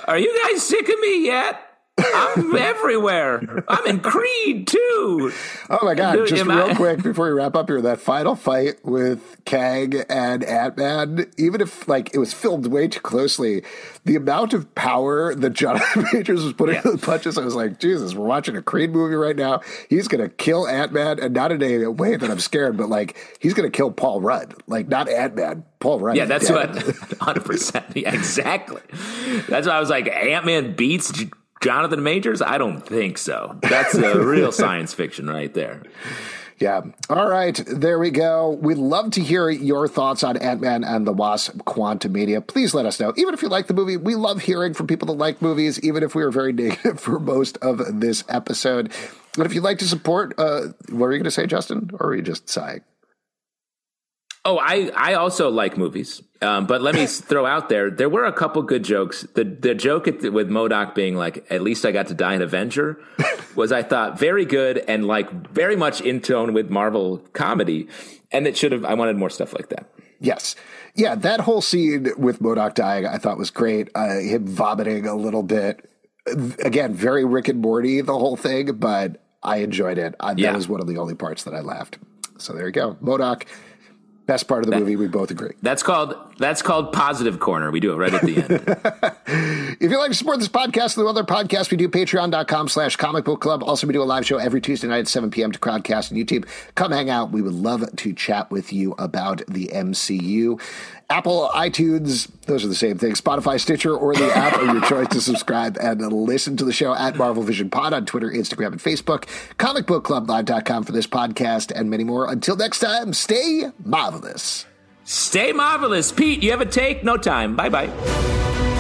Are you guys sick of me yet? I'm everywhere. I'm in Creed too.
Oh my god! Uh, just real I... quick before we wrap up here, that final fight with Kang and Ant Man, even if like it was filmed way too closely, the amount of power that Jonathan Majors was putting yeah. in the punches, I was like, Jesus, we're watching a Creed movie right now. He's gonna kill Ant Man, and not in a way that I'm scared, but like he's gonna kill Paul Rudd, like not Ant Man. Paul Rudd.
Yeah, that's what. Hundred percent. Yeah, exactly. That's why I was like, Ant Man beats Jonathan Majors? I don't think so. That's a real science fiction right there.
Yeah. All right. There we go. We'd love to hear your thoughts on Ant Man and the Wasp Quantumania. Please let us know. Even if you like the movie, we love hearing from people that like movies, even if we were very negative for most of this episode. But if you'd like to support, uh, what were you going to say, Justin? Or are you just sighing?
Oh, I, I also like movies. Um, but let me throw out there, there were a couple good jokes. The the joke the, with MODOK being like, "At least I got to die an Avenger," was I thought very good and like very much in tone with Marvel comedy, and it should have. I wanted more stuff like that.
Yes, yeah, that whole scene with MODOK dying, I thought was great. Uh, him vomiting a little bit, again, very Rick and Morty, the whole thing, but I enjoyed it. I, yeah. That was one of the only parts that I laughed. So there you go, MODOK Best part of the that, movie, we both agree.
That's called that's called positive corner. We do it right at the
end. if you'd like to support this podcast and the other podcasts we do, patreon.com slash comic book club. Also, we do a live show every Tuesday night at 7 p.m. to Crowdcast on YouTube. Come hang out. We would love to chat with you about the MCU. Apple, iTunes, those are the same thing. Spotify, Stitcher, or the app of your choice to subscribe and listen to the show at Marvel Vision Pod on Twitter, Instagram, and Facebook. ComicBookClubLive.com for this podcast and many more. Until next time, stay marvelous.
Stay marvelous. Pete, you have a take? No time. Bye bye.